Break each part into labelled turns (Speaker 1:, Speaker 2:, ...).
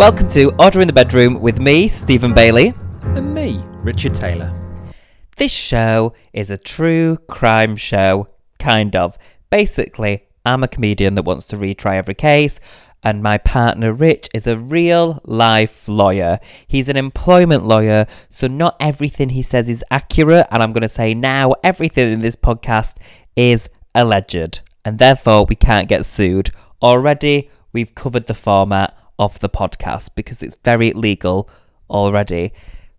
Speaker 1: Welcome to Order in the Bedroom with me, Stephen Bailey.
Speaker 2: And me, Richard Taylor.
Speaker 1: This show is a true crime show, kind of. Basically, I'm a comedian that wants to retry every case, and my partner Rich is a real life lawyer. He's an employment lawyer, so not everything he says is accurate, and I'm going to say now everything in this podcast is alleged, and therefore we can't get sued. Already, we've covered the format of the podcast because it's very legal already.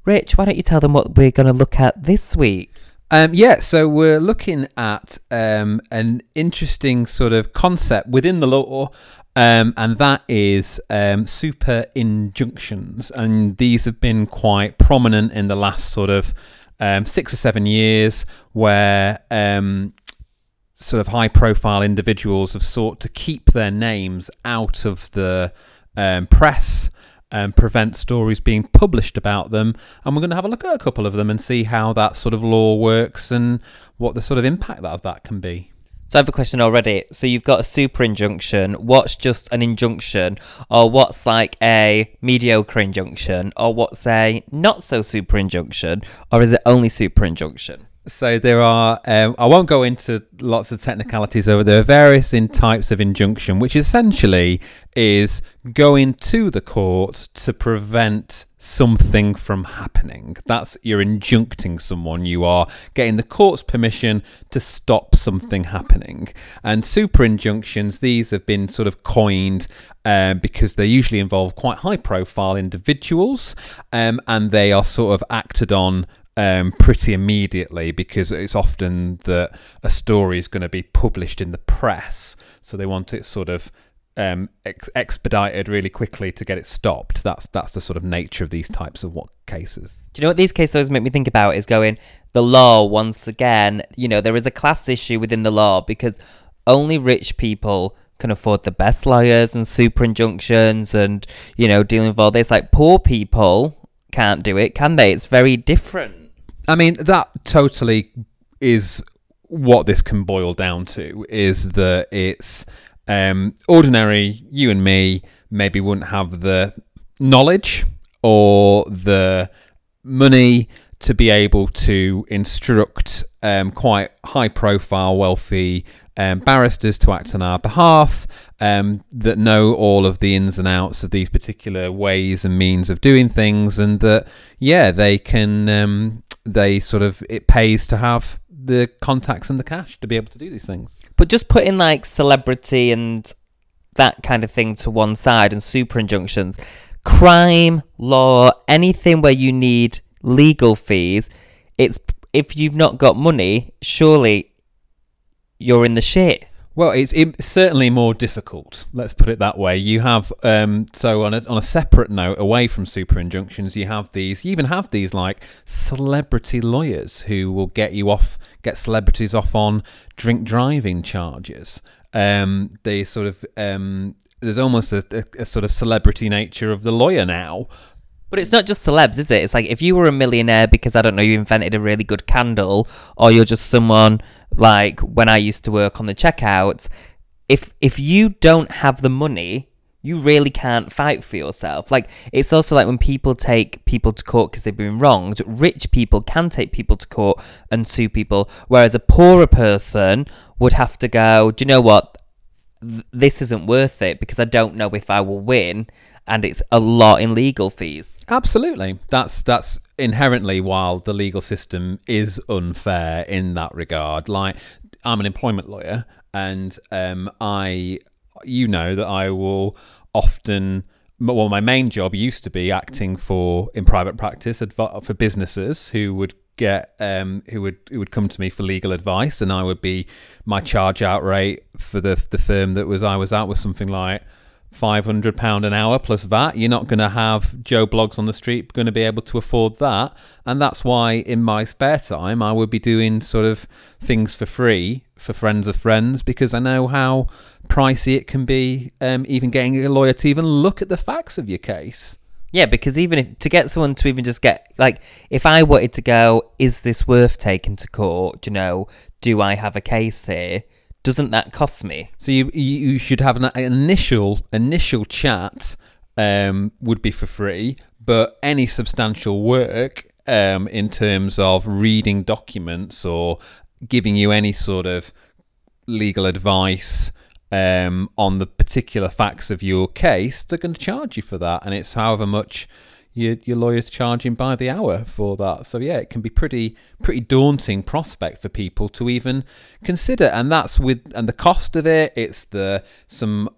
Speaker 1: Rich, why don't you tell them what we're going to look at this week?
Speaker 2: Um, yeah, so we're looking at um, an interesting sort of concept within the law, um, and that is um, super injunctions. And these have been quite prominent in the last sort of um, six or seven years, where um, sort of high profile individuals have sought to keep their names out of the press um, prevent stories being published about them. And we're going to have a look at a couple of them and see how that sort of law works and what the sort of impact that that can be.
Speaker 1: So I have a question already. So you've got a super injunction. What's just an injunction, or what's like a mediocre injunction, or what's a not so super injunction, or is it only super injunction?
Speaker 2: So there are. Um, I won't go into lots of technicalities over. There are various in types of injunction, which essentially is going to the court to prevent something from happening. That's you're injuncting someone. You are getting the court's permission to stop something happening. And super injunctions, these have been sort of coined um, because they usually involve quite high profile individuals um, and they are sort of acted on um, pretty immediately because it's often that a story is going to be published in the press, so they want it sort of um, ex- expedited really quickly to get it stopped. That's that's the sort of nature of these types of what cases.
Speaker 1: Do you know what these cases always make me think about is going the law once again. You know there is a class issue within the law because only rich people can afford the best lawyers and super injunctions and you know dealing with all this. Like poor people can't do it, can they? It's very different.
Speaker 2: I mean, that totally is what this can boil down to is that it's um, ordinary you and me maybe wouldn't have the knowledge or the money to be able to instruct um, quite high profile, wealthy um, barristers to act on our behalf um, that know all of the ins and outs of these particular ways and means of doing things, and that, yeah, they can um, they sort of it pays to have the contacts and the cash to be able to do these things.
Speaker 1: But just putting like celebrity and that kind of thing to one side and super injunctions, crime, law, anything where you need legal fees, it's if you've not got money, surely you're in the shit.
Speaker 2: Well, it's, certainly more difficult. Let's put it that way. You have um, so on a on a separate note, away from super injunctions, you have these. You even have these like celebrity lawyers who will get you off, get celebrities off on drink driving charges. Um, they sort of um, there's almost a, a, a sort of celebrity nature of the lawyer now.
Speaker 1: But it's not just celebs, is it? It's like if you were a millionaire because I don't know you invented a really good candle, or you're just someone like when I used to work on the checkouts, if if you don't have the money, you really can't fight for yourself. Like it's also like when people take people to court because they've been wronged. Rich people can take people to court and sue people, whereas a poorer person would have to go. Do you know what? this isn't worth it because I don't know if I will win, and it's a lot in legal fees.
Speaker 2: Absolutely, that's that's inherently while the legal system is unfair in that regard. Like I'm an employment lawyer, and um, I, you know, that I will often. Well, my main job used to be acting for in private practice for businesses who would get um, who would who would come to me for legal advice, and I would be my charge out rate for the the firm that was I was at was something like five hundred pound an hour plus that. You're not going to have Joe Bloggs on the street going to be able to afford that, and that's why in my spare time I would be doing sort of things for free for friends of friends because I know how pricey it can be. Um, even getting a lawyer to even look at the facts of your case.
Speaker 1: Yeah, because even if to get someone to even just get like, if I wanted to go, is this worth taking to court? You know, do I have a case here? Doesn't that cost me?
Speaker 2: So you you should have an, initial initial chat um, would be for free, but any substantial work um, in terms of reading documents or giving you any sort of legal advice um, on the particular facts of your case, they're going to charge you for that, and it's however much your your lawyer's charging by the hour for that. So yeah, it can be pretty pretty daunting prospect for people to even consider, and that's with and the cost of it. It's the some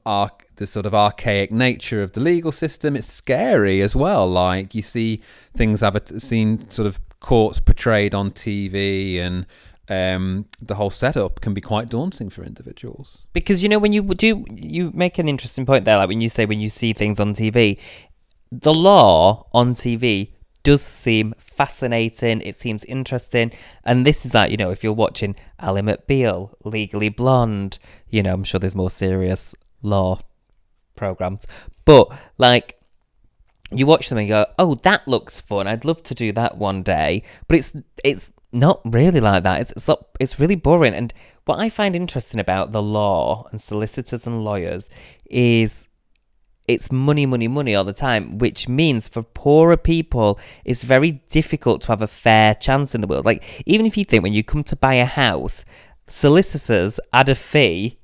Speaker 2: the sort of archaic nature of the legal system. It's scary as well. Like you see things I've seen sort of courts portrayed on TV and um, the whole setup can be quite daunting for individuals.
Speaker 1: Because you know when you do, you make an interesting point there. Like when you say when you see things on TV, the law on TV does seem fascinating. It seems interesting, and this is like you know if you're watching Ally McBeal, Legally Blonde, you know I'm sure there's more serious law programs, but like you watch them and you go, oh, that looks fun. I'd love to do that one day. But it's it's not really like that. It's it's, not, it's really boring. And what I find interesting about the law and solicitors and lawyers is it's money, money, money all the time, which means for poorer people, it's very difficult to have a fair chance in the world. Like, even if you think when you come to buy a house, solicitors add a fee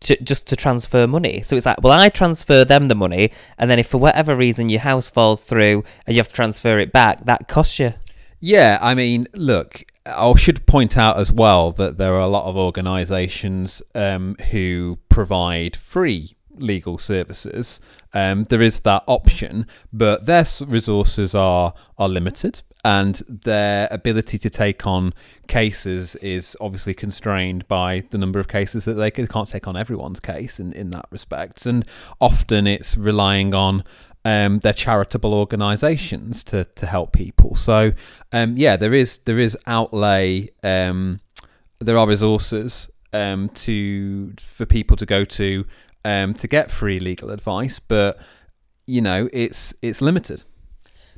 Speaker 1: to, just to transfer money. So it's like, well, I transfer them the money, and then if for whatever reason your house falls through and you have to transfer it back, that costs you.
Speaker 2: Yeah, I mean, look, I should point out as well that there are a lot of organisations um, who provide free legal services. Um, there is that option, but their resources are are limited and their ability to take on cases is obviously constrained by the number of cases that they, can't take on everyone's case in, in that respect. And often it's relying on um, their charitable organisations to, to help people. So um, yeah, there is there is outlay. Um, there are resources um, to for people to go to um, to get free legal advice, but you know it's it's limited.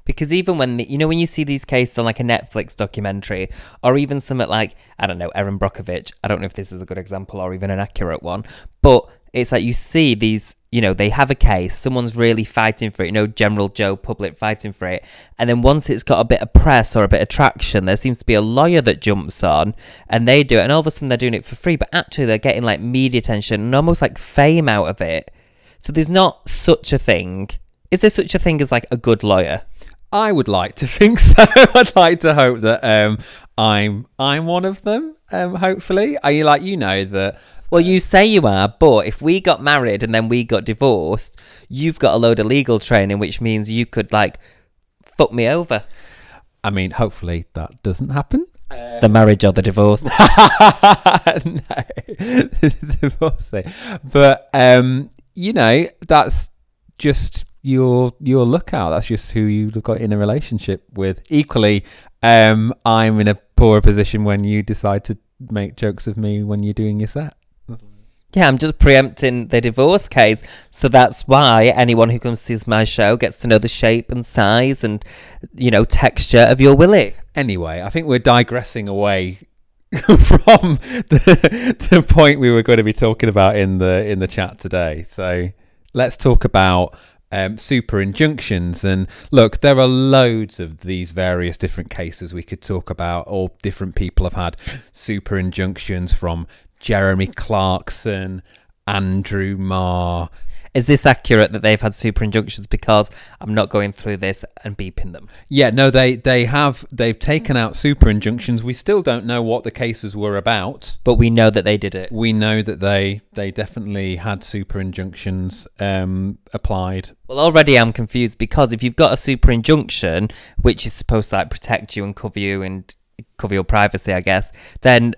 Speaker 1: Because even when the, you know when you see these cases on like a Netflix documentary or even something like I don't know Erin Brockovich, I don't know if this is a good example or even an accurate one, but it's like you see these you know they have a case someone's really fighting for it you know general joe public fighting for it and then once it's got a bit of press or a bit of traction there seems to be a lawyer that jumps on and they do it and all of a sudden they're doing it for free but actually they're getting like media attention and almost like fame out of it so there's not such a thing is there such a thing as like a good lawyer
Speaker 2: I would like to think so. I'd like to hope that um, I'm I'm one of them. Um, hopefully, are you like you know that?
Speaker 1: Well, you say you are, but if we got married and then we got divorced, you've got a load of legal training, which means you could like fuck me over.
Speaker 2: I mean, hopefully that doesn't happen.
Speaker 1: Um, the marriage or the divorce?
Speaker 2: no, the divorce. But um, you know, that's just your your lookout. That's just who you've got in a relationship with. Equally, um, I'm in a poorer position when you decide to make jokes of me when you're doing your set.
Speaker 1: Yeah, I'm just preempting the divorce case. So that's why anyone who comes to my show gets to know the shape and size and, you know, texture of your willy.
Speaker 2: Anyway, I think we're digressing away from the, the point we were going to be talking about in the in the chat today. So let's talk about um, super injunctions. And look, there are loads of these various different cases we could talk about. All different people have had super injunctions from Jeremy Clarkson, Andrew Marr,
Speaker 1: is this accurate that they've had super injunctions because I'm not going through this and beeping them?
Speaker 2: Yeah, no, they they have they've taken out super injunctions. We still don't know what the cases were about,
Speaker 1: but we know that they did it.
Speaker 2: We know that they they definitely had super injunctions um, applied.
Speaker 1: Well, already I'm confused because if you've got a super injunction which is supposed to like protect you and cover you and cover your privacy, I guess, then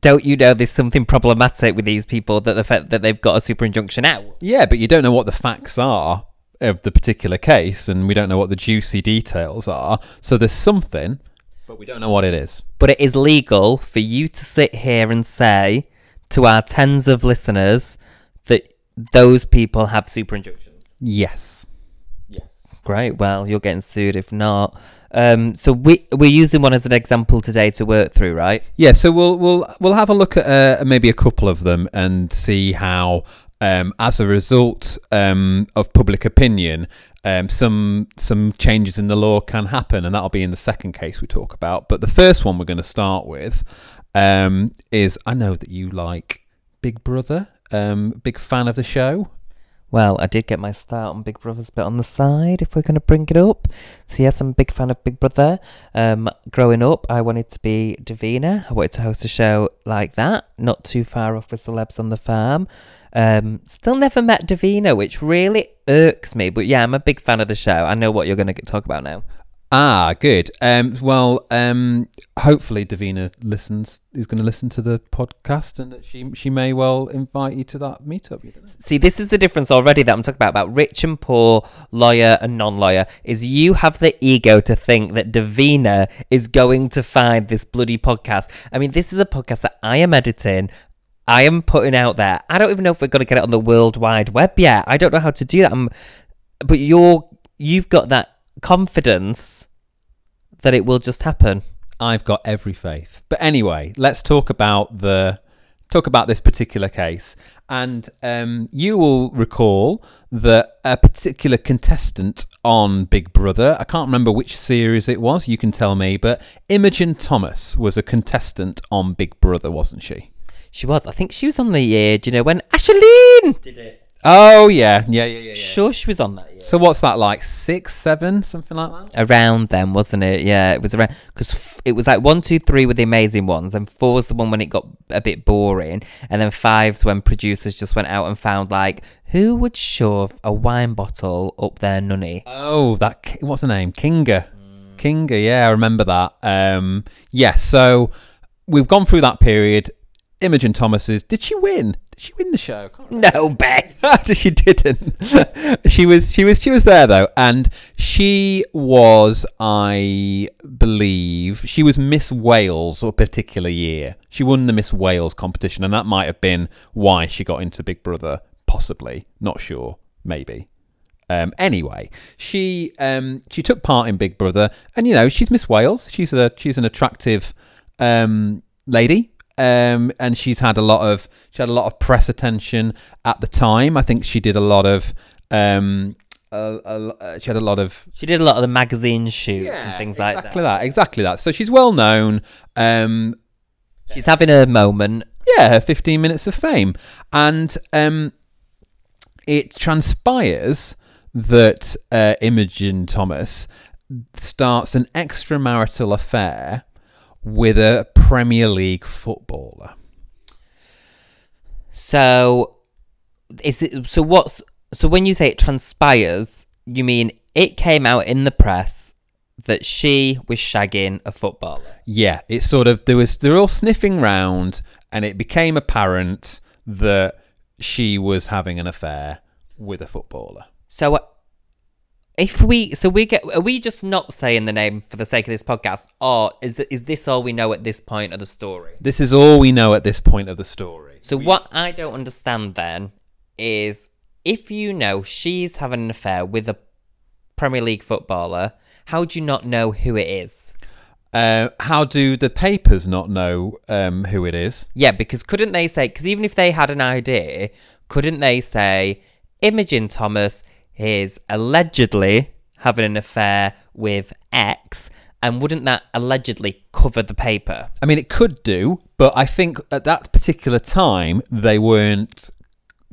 Speaker 1: don't you know there's something problematic with these people that the fact that they've got a super injunction out?
Speaker 2: Yeah, but you don't know what the facts are of the particular case, and we don't know what the juicy details are. So there's something, but we don't know what it is.
Speaker 1: But it is legal for you to sit here and say to our tens of listeners that those people have super injunctions.
Speaker 2: Yes.
Speaker 1: Yes. Great. Well, you're getting sued if not. Um, so we we're using one as an example today to work through, right?
Speaker 2: Yeah. So we'll we'll we'll have a look at uh, maybe a couple of them and see how um, as a result um, of public opinion, um, some some changes in the law can happen, and that'll be in the second case we talk about. But the first one we're going to start with um, is I know that you like Big Brother, um, big fan of the show.
Speaker 1: Well, I did get my start on Big Brother's bit on the side, if we're going to bring it up. So, yes, I'm a big fan of Big Brother. Um, growing up, I wanted to be Davina. I wanted to host a show like that, not too far off with Celebs on the Farm. Um, still never met Davina, which really irks me. But yeah, I'm a big fan of the show. I know what you're going to talk about now.
Speaker 2: Ah, good. Um, well, um, hopefully Davina listens. Is going to listen to the podcast, and she she may well invite you to that meetup.
Speaker 1: See, this is the difference already that I'm talking about about rich and poor, lawyer and non-lawyer. Is you have the ego to think that Davina is going to find this bloody podcast. I mean, this is a podcast that I am editing. I am putting out there. I don't even know if we're going to get it on the World Wide Web yet. I don't know how to do that. I'm, but you're you've got that confidence that it will just happen.
Speaker 2: I've got every faith. But anyway, let's talk about the talk about this particular case. And um, you will recall that a particular contestant on Big Brother, I can't remember which series it was, you can tell me, but Imogen Thomas was a contestant on Big Brother, wasn't she?
Speaker 1: She was. I think she was on the year. Do you know when Aisleyne did it?
Speaker 2: Oh yeah, yeah, yeah, yeah. yeah.
Speaker 1: Sure, she was on that year.
Speaker 2: So what's that like? Six, seven, something like that.
Speaker 1: around then, wasn't it? Yeah, it was around because f- it was like one, two, three were the amazing ones, and four was the one when it got a bit boring, and then five's when producers just went out and found like who would shove a wine bottle up their nunny.
Speaker 2: Oh, that Ki- what's the name? Kinga. Kinga. Yeah, I remember that. Um, yeah. So we've gone through that period. Imogen Thomas's. Did she win? Did she win the show? I can't remember.
Speaker 1: No, Beck.
Speaker 2: she didn't. she was she was she was there though, and she was, I believe, she was Miss Wales a particular year. She won the Miss Wales competition, and that might have been why she got into Big Brother. Possibly, not sure, maybe. Um, anyway, she um, she took part in Big Brother, and you know she's Miss Wales. She's a she's an attractive um, lady, um, and she's had a lot of she had a lot of press attention at the time. I think she did a lot of um, a, a, uh, she had a lot of
Speaker 1: She did a lot of the magazine shoots and things like
Speaker 2: exactly
Speaker 1: that.
Speaker 2: that. Exactly that. So she's well known. Um,
Speaker 1: She's having a moment.
Speaker 2: yeah, her 15 minutes of fame. And um, it transpires that uh, Imogen Thomas starts an extramarital affair with a Premier League footballer.
Speaker 1: So, is it? So what's? So when you say it transpires, you mean it came out in the press that she was shagging a footballer.
Speaker 2: Yeah, it's sort of there was they're all sniffing round, and it became apparent that she was having an affair with a footballer.
Speaker 1: So, if we, so we get, are we just not saying the name for the sake of this podcast, or is is this all we know at this point of the story?
Speaker 2: This is all we know at this point of the story.
Speaker 1: So what I don't understand then is if you know she's having an affair with a Premier League footballer, how do you not know who it is?
Speaker 2: Uh, how do the papers not know um, who it is?
Speaker 1: Yeah, because couldn't they say? Because even if they had an idea, couldn't they say Imogen Thomas is allegedly having an affair with X, and wouldn't that allegedly cover the paper?
Speaker 2: I mean, it could do, but I think at that particular time they weren't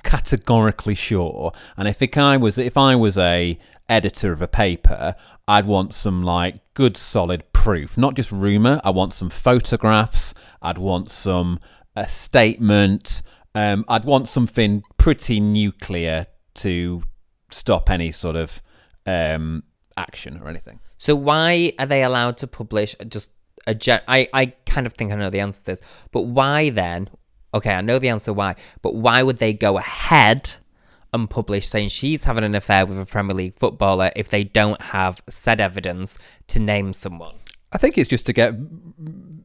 Speaker 2: categorically sure. And if it, I was, if I was a editor of a paper, I'd want some like good solid proof, not just rumor. I want some photographs. I'd want some a statement. Um, I'd want something pretty nuclear to stop any sort of um, action or anything.
Speaker 1: So why are they allowed to publish just a gen- I, I kind of think I know the answer to this, but why then? Okay, I know the answer why, but why would they go ahead and publish saying she's having an affair with a Premier League footballer if they don't have said evidence to name someone?
Speaker 2: I think it's just to get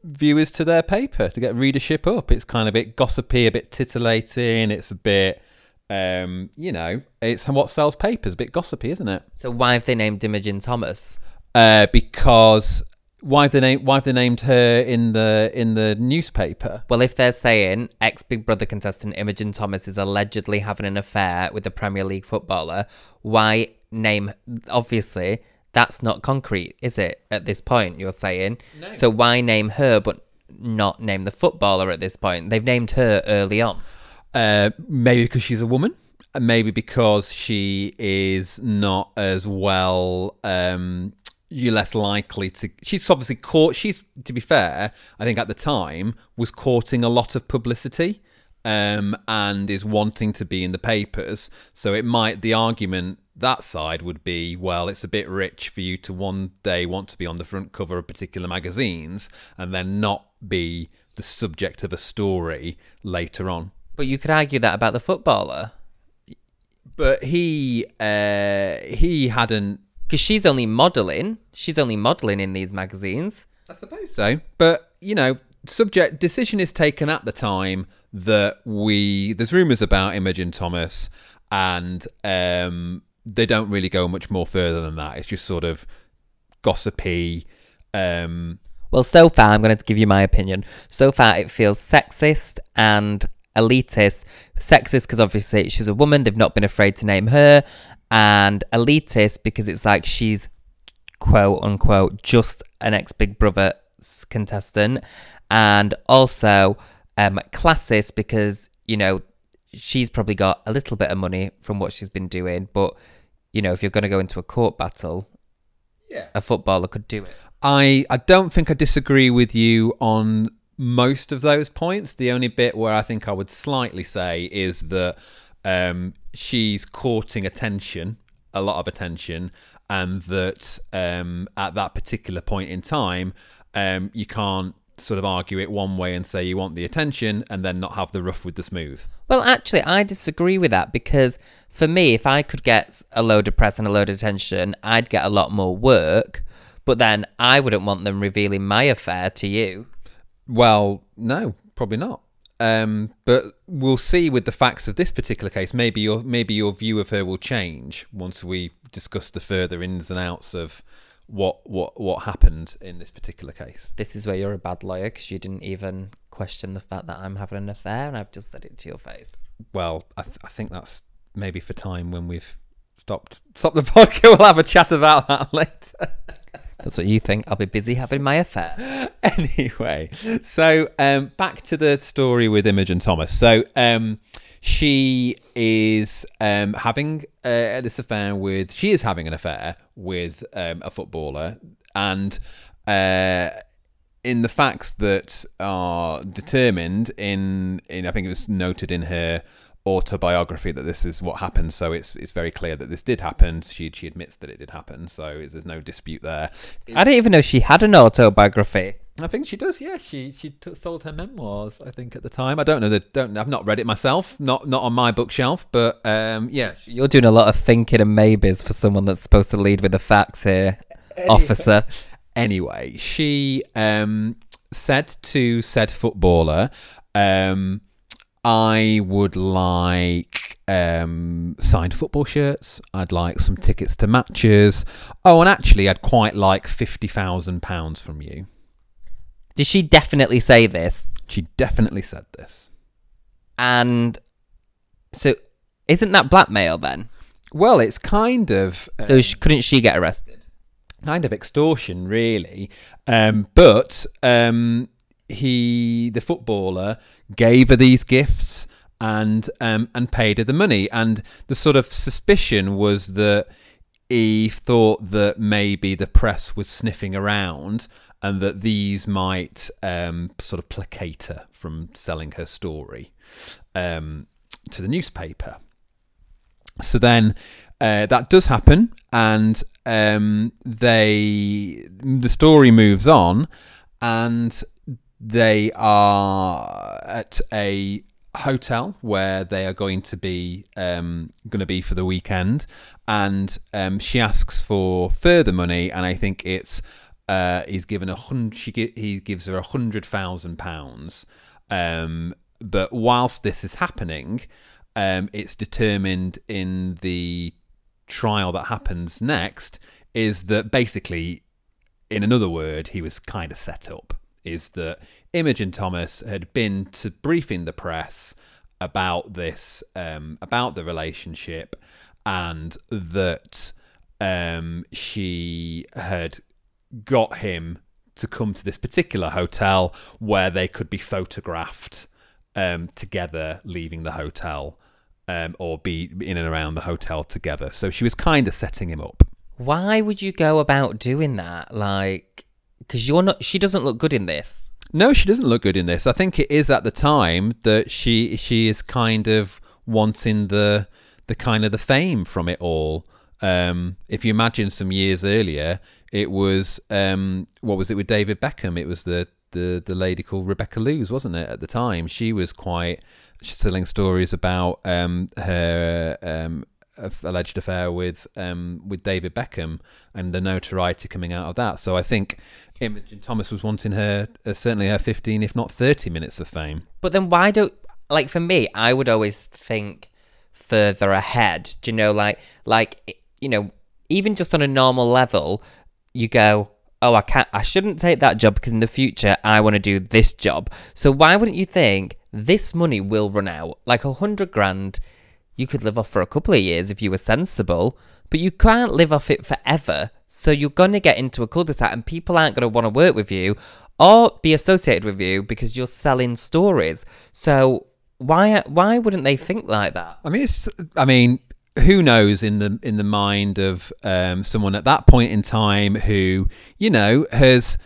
Speaker 2: viewers to their paper, to get readership up. It's kind of a bit gossipy, a bit titillating. It's a bit, um, you know, it's what sells papers, a bit gossipy, isn't it?
Speaker 1: So why have they named Imogen Thomas?
Speaker 2: Uh, because Why have they named Why have they named her in the in the newspaper?
Speaker 1: Well, if they're saying ex Big Brother contestant Imogen Thomas is allegedly having an affair with a Premier League footballer, why name? Obviously, that's not concrete, is it? At this point, you're saying.
Speaker 2: No.
Speaker 1: So why name her, but not name the footballer at this point? They've named her early on.
Speaker 2: Uh, maybe because she's a woman. Maybe because she is not as well. Um, you're less likely to. She's obviously caught. She's to be fair. I think at the time was courting a lot of publicity. Um, and is wanting to be in the papers. So it might the argument that side would be well, it's a bit rich for you to one day want to be on the front cover of particular magazines and then not be the subject of a story later on.
Speaker 1: But you could argue that about the footballer
Speaker 2: But he uh, he hadn't.
Speaker 1: because she's only modelling. She's only modelling in these magazines.
Speaker 2: I suppose so. But you know, subject decision is taken at the time that we there's rumours about Imogen Thomas, and um, they don't really go much more further than that. It's just sort of gossipy. Um,
Speaker 1: Well, so far, I'm going to give you my opinion. So far, it feels sexist and elitist. Sexist because obviously she's a woman, they've not been afraid to name her. And elitist because it's like she's quote unquote just an ex Big Brother contestant. And also um, classist because, you know, she's probably got a little bit of money from what she's been doing. But, you know, if you're going to go into a court battle,
Speaker 2: yeah.
Speaker 1: a footballer could do it.
Speaker 2: I I don't think I disagree with you on most of those points. The only bit where I think I would slightly say is that um, she's courting attention, a lot of attention, and that um, at that particular point in time, um, you can't sort of argue it one way and say you want the attention and then not have the rough with the smooth.
Speaker 1: Well, actually, I disagree with that because for me, if I could get a load of press and a load of attention, I'd get a lot more work. But then I wouldn't want them revealing my affair to you.
Speaker 2: Well, no, probably not. Um, but we'll see with the facts of this particular case. Maybe your maybe your view of her will change once we discuss the further ins and outs of what what what happened in this particular case.
Speaker 1: This is where you're a bad lawyer because you didn't even question the fact that I'm having an affair and I've just said it to your face.
Speaker 2: Well, I, th- I think that's maybe for time when we've stopped stopped the podcast. We'll have a chat about that later.
Speaker 1: That's what you think. I'll be busy having my affair.
Speaker 2: anyway, so um, back to the story with Imogen Thomas. So um, she is um, having uh, this affair with. She is having an affair with um, a footballer, and uh, in the facts that are determined in, in I think it was noted in her autobiography that this is what happened. So it's it's very clear that this did happen. She she admits that it did happen. So there's no dispute there.
Speaker 1: I didn't even know she had an autobiography.
Speaker 2: I think she does. Yeah, she she t- sold her memoirs. I think at the time. I don't know that. Don't. I've not read it myself. Not not on my bookshelf. But um, yeah.
Speaker 1: You're doing a lot of thinking and maybes for someone that's supposed to lead with the facts here, officer.
Speaker 2: Anyway, she um said to said footballer, um, I would like um signed football shirts. I'd like some tickets to matches. Oh, and actually, I'd quite like fifty thousand pounds from you.
Speaker 1: Did she definitely say this?
Speaker 2: She definitely said this.
Speaker 1: And so, isn't that blackmail then?
Speaker 2: Well, it's kind of uh,
Speaker 1: So sh- couldn't she get arrested?
Speaker 2: kind of extortion, really. Um, but um, he, the footballer, gave her these gifts and um, and paid her the money. And the sort of suspicion was that he thought that maybe the press was sniffing around and that these might um, sort of placate her from selling her story um, to the newspaper. So then uh, that does happen, and um, they the story moves on, and they are at a hotel where they are going to be um, going to be for the weekend, and um, she asks for further money, and I think it's uh, he's given a hundred. He gives her a hundred thousand pounds. Um, but whilst this is happening, um, it's determined in the trial that happens next is that basically in another word, he was kind of set up. Is that Imogen Thomas had been to briefing the press about this, um, about the relationship, and that um, she had got him to come to this particular hotel where they could be photographed um, together leaving the hotel um, or be in and around the hotel together. So she was kind of setting him up.
Speaker 1: Why would you go about doing that? Like, because you're not. She doesn't look good in this.
Speaker 2: No, she doesn't look good in this. I think it is at the time that she she is kind of wanting the the kind of the fame from it all. Um, if you imagine some years earlier, it was um, what was it with David Beckham? It was the the the lady called Rebecca Loos, wasn't it? At the time, she was quite telling stories about um, her um, alleged affair with um, with David Beckham and the notoriety coming out of that. So I think Imogen Thomas was wanting her uh, certainly her fifteen, if not thirty, minutes of fame.
Speaker 1: But then why don't like for me? I would always think further ahead. Do you know, like like you know, even just on a normal level, you go, oh, I can't, I shouldn't take that job because in the future I want to do this job. So why wouldn't you think this money will run out? Like a hundred grand, you could live off for a couple of years if you were sensible, but you can't live off it forever. So you're going to get into a cul-de-sac and people aren't going to want to work with you or be associated with you because you're selling stories. So why why wouldn't they think like that?
Speaker 2: I mean, it's. I mean, who knows in the in the mind of um, someone at that point in time who you know has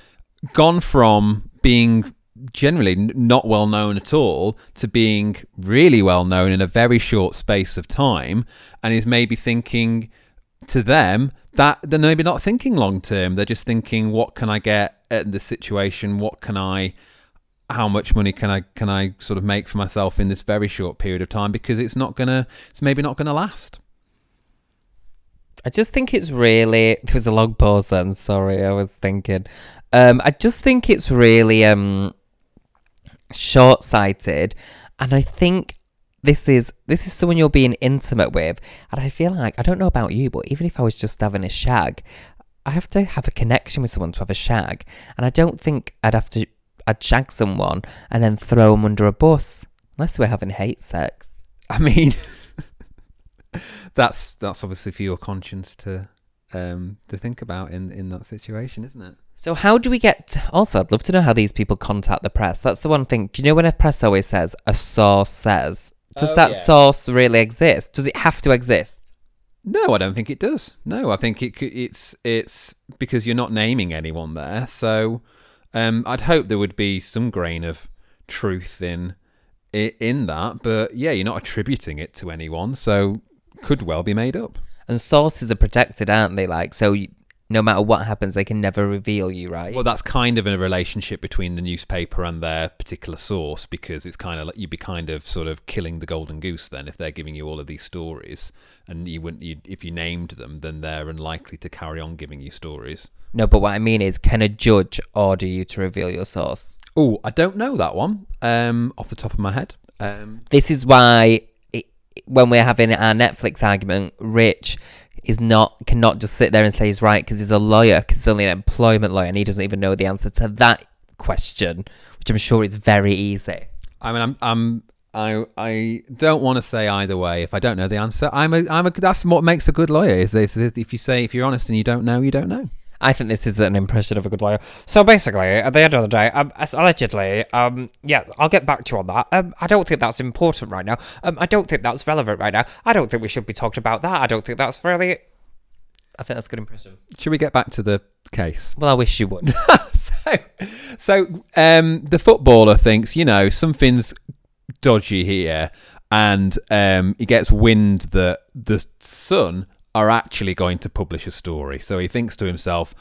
Speaker 2: gone from being generally not well known at all to being really well known in a very short space of time and is maybe thinking to them that they're maybe not thinking long term. They're just thinking what can i get at this situation? What can i how much money can i can i sort of make for myself in this very short period of time? Because it's not gonna it's maybe not gonna last.
Speaker 1: I just think it's really there was a long pause then, sorry, I was thinking. Um I just think it's really um short sighted and I think this is this is someone you're being intimate with and I feel like I don't know about you, but even if I was just having a shag, I have to have a connection with someone to have a shag. And I don't think I'd have to I'd shag someone and then throw them under a bus. Unless we're having hate sex.
Speaker 2: I mean that's that's obviously for your conscience to um, to think about in in that situation, isn't it?
Speaker 1: So how do we get? Also, I'd love to know how these people contact the press. That's the one thing. Do you know when a press always says a source says? Does
Speaker 2: Oh,
Speaker 1: that
Speaker 2: yeah.
Speaker 1: source really exist? Does it have to exist?
Speaker 2: No, I don't think it does. No, I think it it's it's because you're not naming anyone there. So um, I'd hope there would be some grain of truth in in that, but yeah, you're not attributing it to anyone, so could well be made up.
Speaker 1: And sources are protected, aren't they? Like so, you, no matter what happens, they can never reveal you, right?
Speaker 2: Well, that's kind of in a relationship between the newspaper and their particular source because it's kind of like you'd be kind of sort of killing the golden goose then if they're giving you all of these stories and you wouldn't you, if you named them then they're unlikely to carry on giving you stories.
Speaker 1: no, but what I mean is, can a judge order you to reveal your source?
Speaker 2: Oh, I don't know that one um, off the top of my head. Um,
Speaker 1: This is why when we're having our Netflix argument, Rich is not cannot just sit there and say he's right because he's a lawyer, because he's only an employment lawyer, and he doesn't even know the answer to that question, which I'm sure is very easy.
Speaker 2: I mean, I'm, I'm, I, I don't want to say either way. If I don't know the answer, I'm a, I'm a. That's what makes a good lawyer. Is if, if you say if you're honest and you don't know, you don't know.
Speaker 1: I think this is an impression of a good lawyer. So basically, at the end of the day, um, allegedly, um, yeah, I'll get back to you on that. Um, I don't think that's important right now. Um, I don't think that's relevant right now. I don't think we should be talking about that. I don't think that's really. I think that's a good impression.
Speaker 2: Should we get back to the case?
Speaker 1: Well, I wish you would.
Speaker 2: so, so um, the footballer thinks, you know, something's dodgy here, and um, he gets wind that the Sun are actually going to publish a story. So he thinks to himself,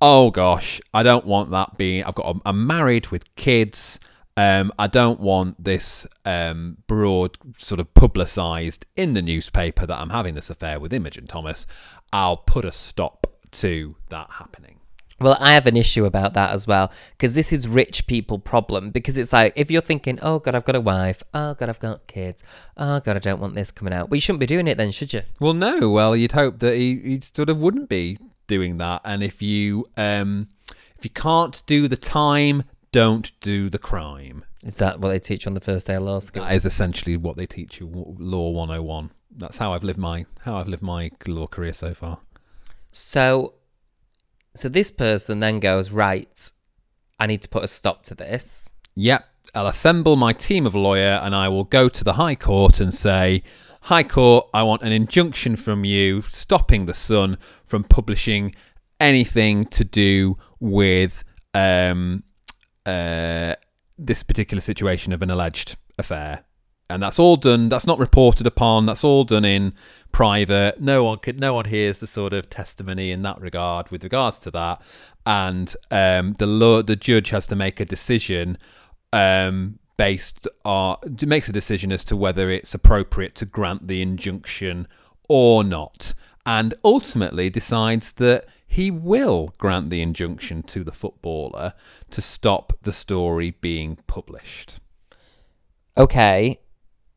Speaker 2: "Oh gosh, I don't want that being. I've got. I'm married with kids." Um, I don't want this um, broad sort of publicised in the newspaper that I'm having this affair with Imogen Thomas. I'll put a stop to that happening.
Speaker 1: Well, I have an issue about that as well because this is rich people problem. Because it's like if you're thinking, "Oh God, I've got a wife. Oh God, I've got kids. Oh God, I don't want this coming out." Well, you shouldn't be doing it then, should you?
Speaker 2: Well, no. Well, you'd hope that he, he sort of wouldn't be doing that. And if you um, if you can't do the time, don't do the crime.
Speaker 1: Is that what they teach you on the first day of law school?
Speaker 2: That is essentially what they teach you, Law 101. That's how I've lived my how I've lived my law career so far.
Speaker 1: So, so this person then goes right. I need to put a stop to this.
Speaker 2: Yep, I'll assemble my team of lawyer and I will go to the High Court and say, High Court, I want an injunction from you stopping the Sun from publishing anything to do with um, uh, this particular situation of an alleged affair. And that's all done. That's not reported upon. That's all done in private. No one could. No one hears the sort of testimony in that regard with regards to that. And um, the law, the judge has to make a decision um, based on makes a decision as to whether it's appropriate to grant the injunction or not, and ultimately decides that he will grant the injunction to the footballer to stop the story being published.
Speaker 1: Okay.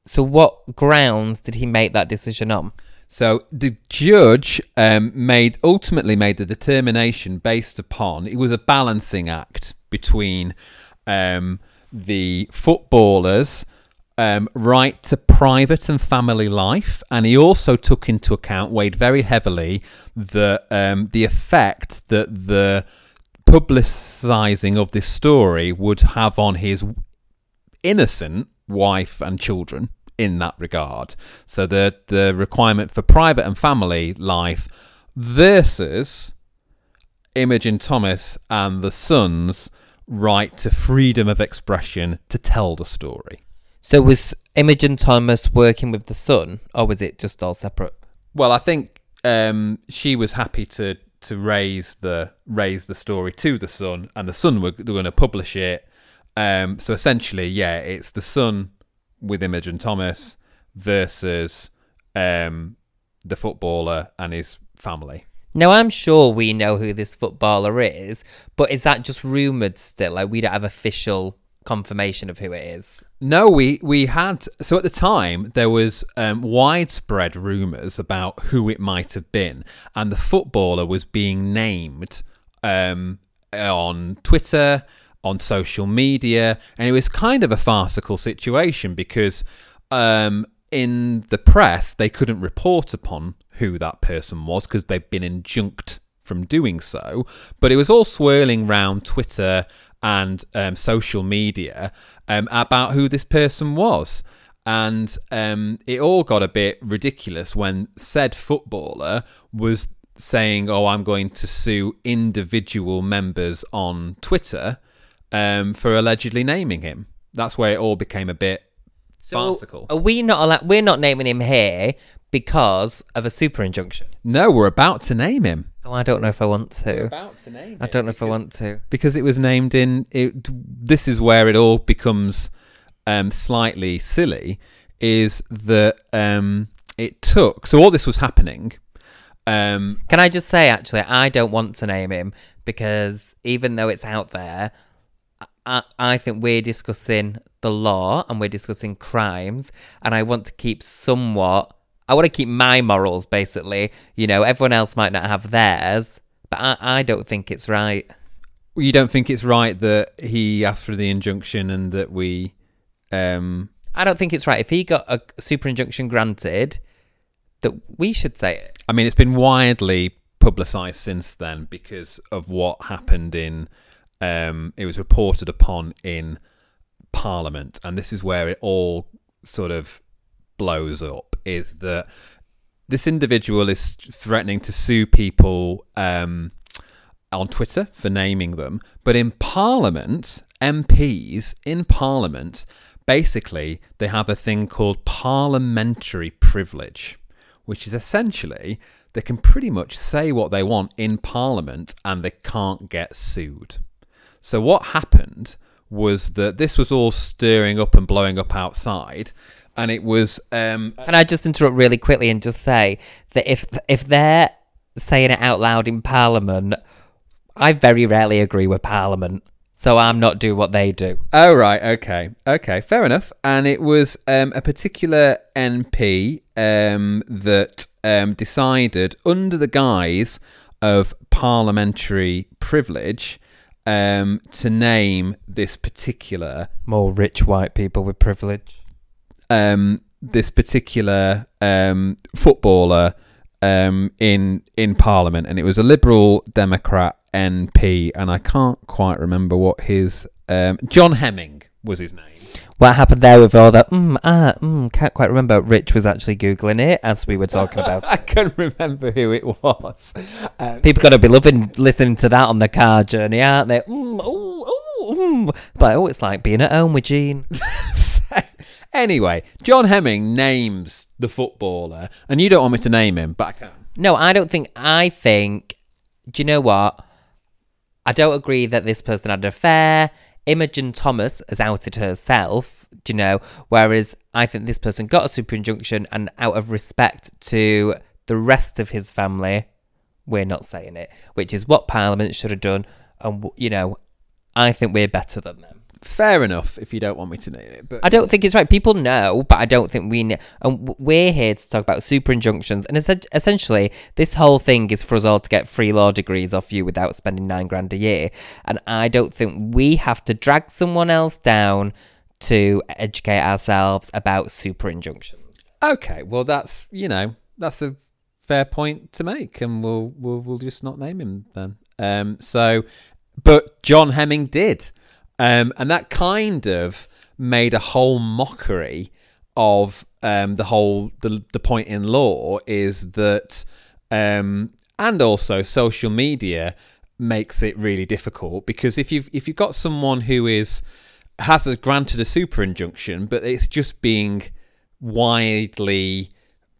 Speaker 1: So, what grounds did he make that decision on?
Speaker 2: So the judge um, made ultimately made the determination based upon it was a balancing act between um, the footballers' um, right to private and family life, and he also took into account, weighed very heavily, the um, the effect that the publicising of this story would have on his innocent wife and children in that regard. So the the requirement for private and family life versus Imogen Thomas and the Sun's right to freedom of expression to tell the story.
Speaker 1: So, was Imogen Thomas working with the Sun, or was it just all separate?
Speaker 2: Well, I think um, she was happy to to raise the raise the story to the Sun, and the Sun were, were going to publish it. Um, so essentially, yeah, it's the Sun with Imogen Thomas versus um, the footballer and his family.
Speaker 1: Now, I'm sure we know who this footballer is, but is that just rumoured still? Like, we don't have official confirmation of who it is.
Speaker 2: No, we we had so at the time there was um, widespread rumours about who it might have been, and the footballer was being named um, on Twitter, on social media, and it was kind of a farcical situation because um, in the press they couldn't report upon who that person was because they've been injunct from doing so. But it was all swirling round Twitter and um, social media um, about who this person was. And um, it all got a bit ridiculous when said footballer was saying, Oh, I'm going to sue individual members on Twitter um, for allegedly naming him. That's where it all became a bit farcical.
Speaker 1: Are we not allowed? We're not naming him here because of a super injunction.
Speaker 2: No, we're about to name him.
Speaker 1: Oh, I don't know if I want to.
Speaker 2: about to name
Speaker 1: I don't know if I want to.
Speaker 2: because it was named in it this is where it all becomes um slightly silly is that um it took so all this was happening um
Speaker 1: Can I just say, actually, I don't want to name him because even though it's out there, I, I think we're discussing the law and we're discussing crimes, and I want to keep somewhat. I want to keep my morals, basically. You know, everyone else might not have theirs, but I, I don't think it's right.
Speaker 2: you don't think it's right that he asked for the injunction and that we um
Speaker 1: I don't think it's right. If he got a super injunction granted, that we should say it.
Speaker 2: I mean it's been widely publicized since then because of what happened in um it was reported upon in parliament and this is where it all sort of blows up is that this individual is threatening to sue people um, on Twitter for naming them, but in Parliament, MPs in Parliament, basically they have a thing called parliamentary privilege, which is essentially they can pretty much say what they want in Parliament and they can't get sued. So what happened was that this was all stirring up and blowing up outside, and it was um,
Speaker 1: Can I just interrupt really quickly and just say that if if they're saying it out loud in Parliament, I very rarely agree with Parliament, so I'm not doing what they do.
Speaker 2: Oh right, okay, okay, fair enough. And it was um, a particular MP um, that um, decided, under the guise of parliamentary privilege um, to name this particular
Speaker 1: More rich white people with privilege.
Speaker 2: um, this particular um, footballer um, in in Parliament, and it was a Liberal Democrat MP, and I can't quite remember what his um, John Hemming was his name.
Speaker 1: What happened there with all that? Mm, ah, mm, can't quite remember. Rich was actually googling it as we were talking about.
Speaker 2: I couldn't remember who it was. Um,
Speaker 1: People got to be loving listening to that on the car journey, aren't they? Mm, ooh, ooh, mm. But oh, it's like being at home with Jean.
Speaker 2: anyway, John Hemming names the footballer, and you don't want me to name him, but I can.
Speaker 1: No, I don't think. I think. Do you know what? I don't agree that this person had an affair. Imogen Thomas has outed herself, you know? Whereas I think this person got a super injunction, and out of respect to the rest of his family, we're not saying it, which is what Parliament should have done. And, you know, I think we're better than them.
Speaker 2: Fair enough if you don't want me to name it, but
Speaker 1: I don't think it's right. People know, but I don't think we know. And we're here to talk about super injunctions. And es- essentially, this whole thing is for us all to get free law degrees off you without spending nine grand a year. And I don't think we have to drag someone else down to educate ourselves about super injunctions.
Speaker 2: Okay, well that's you know that's a fair point to make, and we'll we'll, we'll just not name him then. Um, so, but John Hemming did, um, and that kind of made a whole mockery of um, the whole the the point in law is that, um, and also social media makes it really difficult because if you've if you've got someone who is has a, granted a super injunction, but it's just being widely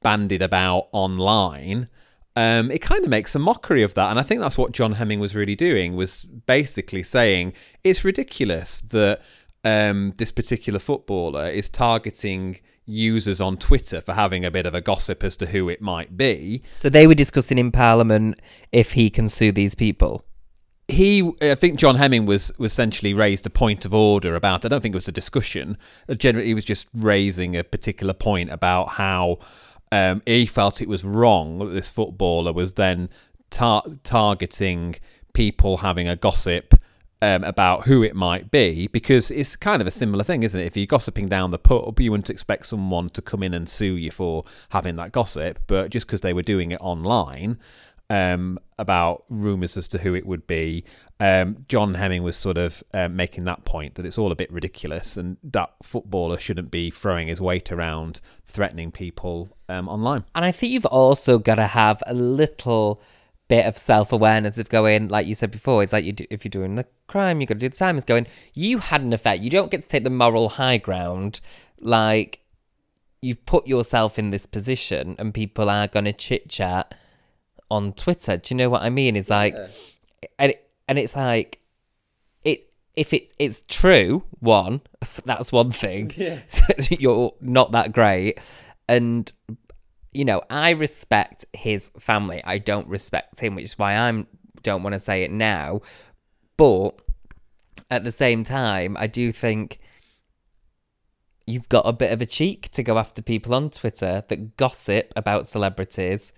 Speaker 2: bandied about online, um, it kind of makes a mockery of that. And I think that's what John Hemming was really doing, was basically saying it's ridiculous that um, this particular footballer is targeting users on Twitter for having a bit of a gossip as to who it might be.
Speaker 1: So they were discussing in Parliament if he can sue these people.
Speaker 2: he I think John Hemming was, was essentially raised a point of order about I don't think it was a discussion. Uh, Generally he was just raising a particular point about how um, he felt it was wrong that this footballer was then tar- targeting people having a gossip um, about who it might be because it's kind of a similar thing, isn't it? If you're gossiping down the pub, you wouldn't expect someone to come in and sue you for having that gossip, but just because they were doing it online, um, about rumours as to who it would be. Um, John Hemming was sort of um, making that point that it's all a bit ridiculous and that footballer shouldn't be throwing his weight around threatening people um, online.
Speaker 1: And I think you've also got to have a little bit of self awareness of going, like you said before, it's like you do, if you're doing the crime, you've got to do the time. It's going, you had an effect. You don't get to take the moral high ground. Like, you've put yourself in this position and people are going to chit chat on Twitter. Do you know what I mean? It's like, and, it, and it's like, it if it's it's true, one, that's one thing. So you're not that great. And you know, I respect his family. I don't respect him, which is why I'm don't want to say it now. But at the same time, I do think you've got a bit of a cheek to go after people on Twitter that gossip about celebrities.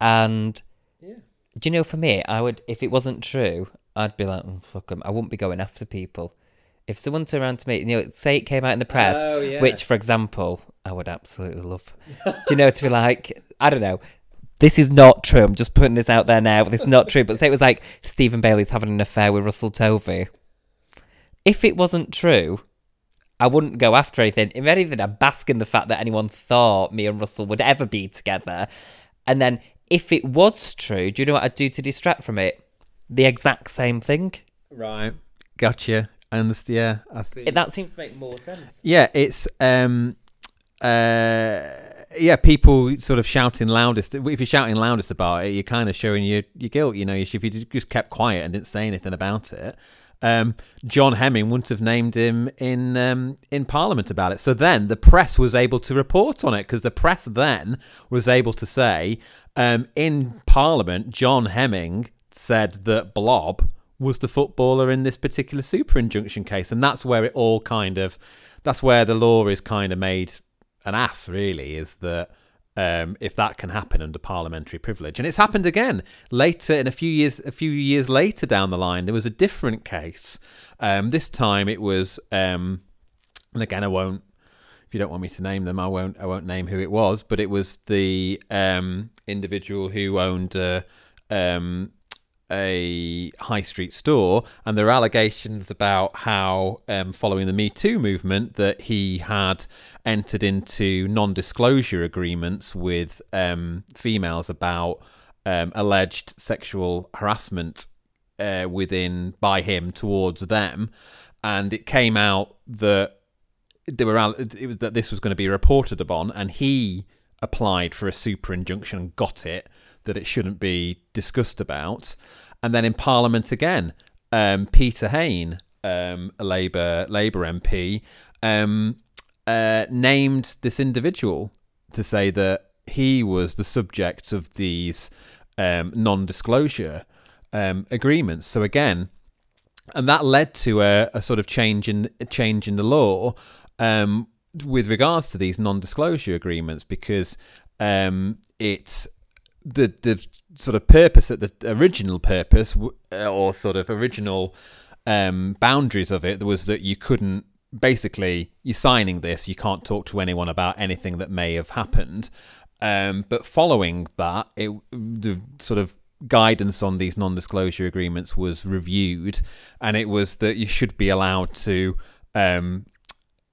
Speaker 1: And do you know, for me, I would if it wasn't true, I'd be like, oh, fuck 'em. I wouldn't be going after people. If someone turned around to me, you know, say it came out in the press,
Speaker 2: Oh, yeah.
Speaker 1: which, for example, I would absolutely love. Do you know, to be like, I don't know, this is not true. I'm just putting this out there now. This is not true. But say it was like Stephen Bailey's having an affair with Russell Tovey. If it wasn't true, I wouldn't go after anything. If anything, I'd bask in the fact that anyone thought me and Russell would ever be together. And then if it was true, do you know what I'd do to distract from it? The exact same thing.
Speaker 2: Right. Gotcha. And yeah, I see.
Speaker 1: That seems to make more sense.
Speaker 2: Yeah, it's um uh yeah, people sort of shouting loudest. If you're shouting loudest about it, you're kind of showing your your guilt. You know, if you just kept quiet and didn't say anything about it, um, John Hemming wouldn't have named him in um, in Parliament about it. So then the press was able to report on it because the press then was able to say um, in Parliament, John Hemming said that Blob was the footballer in this particular super injunction case, and that's where it all kind of that's where the law is kind of made an ass. Really, is that um, if that can happen under parliamentary privilege. And it's happened again later in a few years. A few years later down the line, there was a different case. Um, this time it was, um, and again, I won't. If you don't want me to name them, I won't. I won't name who it was. But it was the um, individual who owned a, um, a high street store, and there are allegations about how, um, following the Me Too movement, that he had entered into non-disclosure agreements with um, females about um, alleged sexual harassment uh, within by him towards them, and it came out that there were it was that this was going to be reported upon, and he applied for a super injunction and got it that it shouldn't be discussed about. And then in Parliament again, um, Peter Hain, um, a Labour Labour MP, um, uh, named this individual to say that he was the subject of these um, non-disclosure um, agreements. So again, and that led to a, a, sort of change in change in the law um, with regards to these non-disclosure agreements because um, it the the sort of purpose at the original purpose uh, or sort of original um, boundaries of it was that you couldn't basically you're signing this you can't talk to anyone about anything that may have happened. Um, but following that it the sort of guidance on these non-disclosure agreements was reviewed and it was that you should be allowed to um,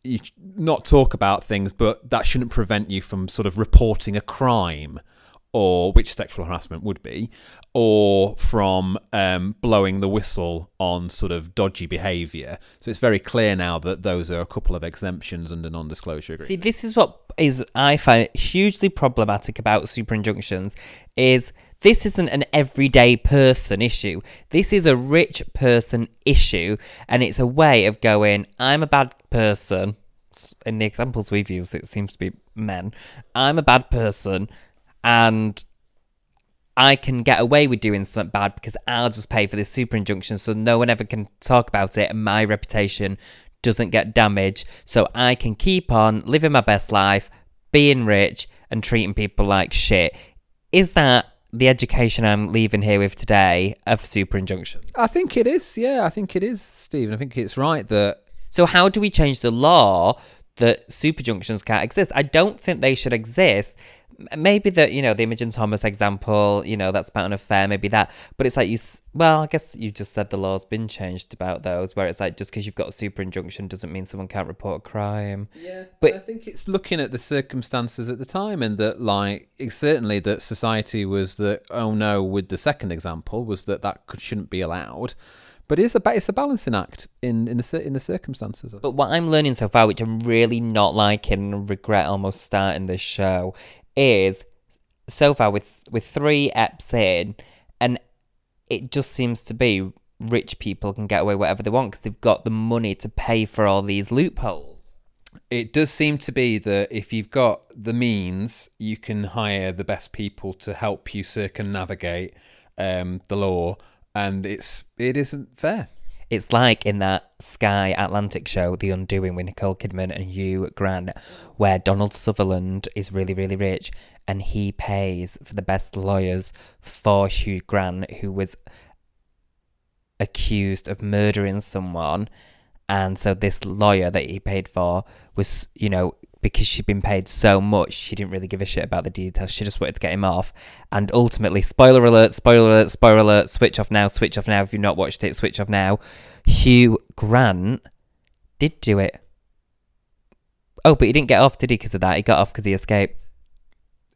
Speaker 2: you not talk about things but that shouldn't prevent you from sort of reporting a crime or which sexual harassment would be, or from um, blowing the whistle on sort of dodgy behaviour. So it's very clear now that those are a couple of exemptions under non-disclosure agreement.
Speaker 1: See, this is what is I find hugely problematic about super injunctions is this isn't an everyday person issue. This is a rich person issue, and it's a way of going, I'm a bad person. In the examples we've used, it seems to be men. I'm a bad person and I can get away with doing something bad because I'll just pay for this super injunction so no one ever can talk about it and my reputation doesn't get damaged. So I can keep on living my best life, being rich, and treating people like shit. Is that the education I'm leaving here with today of super injunction?
Speaker 2: I think it is. Yeah, I think it is, Stephen. I think it's right that.
Speaker 1: So, how do we change the law that super junctions can't exist? I don't think they should exist maybe the you know the Imogen Thomas example, you know that's about an affair, maybe that. But it's like you, well, I guess you just said the law's been changed about those, where it's like just because you've got a super injunction doesn't mean someone can't report a crime.
Speaker 2: Yeah, but I think it's looking at the circumstances at the time, and that like certainly that society was that oh no, with the second example was that that could, shouldn't be allowed. But it's a it's a balancing act in in the in the circumstances.
Speaker 1: But what I'm learning so far, which I'm really not liking and regret almost starting this show, is so far with with three eps in, and it just seems to be rich people can get away whatever they want because they've got the money to pay for all these loopholes.
Speaker 2: It does seem to be that if you've got the means, you can hire the best people to help you circumnavigate um, the law, and it's it isn't fair.
Speaker 1: It's like in that Sky Atlantic show, The Undoing, with Nicole Kidman and Hugh Grant, where Donald Sutherland is really, really rich and he pays for the best lawyers for Hugh Grant, who was accused of murdering someone. And so this lawyer that he paid for was, you know, because she'd been paid so much, she didn't really give a shit about the details. She just wanted to get him off. And ultimately, spoiler alert, spoiler alert, spoiler alert, switch off now, switch off now. If you've not watched it, switch off now. Hugh Grant did do it. Oh, but he didn't get off, did he, because of that? He got off because he escaped.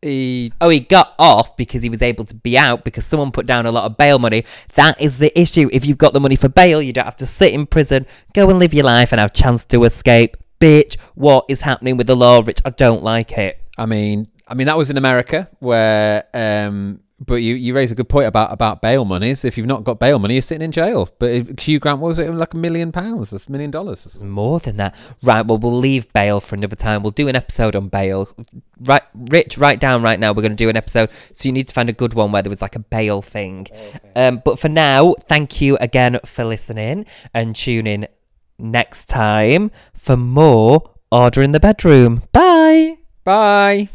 Speaker 2: He...
Speaker 1: Oh, he got off because he was able to be out because someone put down a lot of bail money. That is the issue. If you've got the money for bail, you don't have to sit in prison, go and live your life and have a chance to escape bitch, what is happening with the law, Rich? I don't like it.
Speaker 2: I mean, I mean that was in America where, um, but you, you raise a good point about about bail monies. If you've not got bail money, you're sitting in jail. But if Hugh Grant, what was it like a million pounds? That's a million dollars.
Speaker 1: It's more than that. Right. Well, we'll leave bail for another time. We'll do an episode on bail. Right, Rich, write down right now. We're going to do an episode. So you need to find a good one where there was like a bail thing. Okay. Um, but for now, thank you again for listening and tuning next time for more Order in the Bedroom. Bye.
Speaker 2: Bye.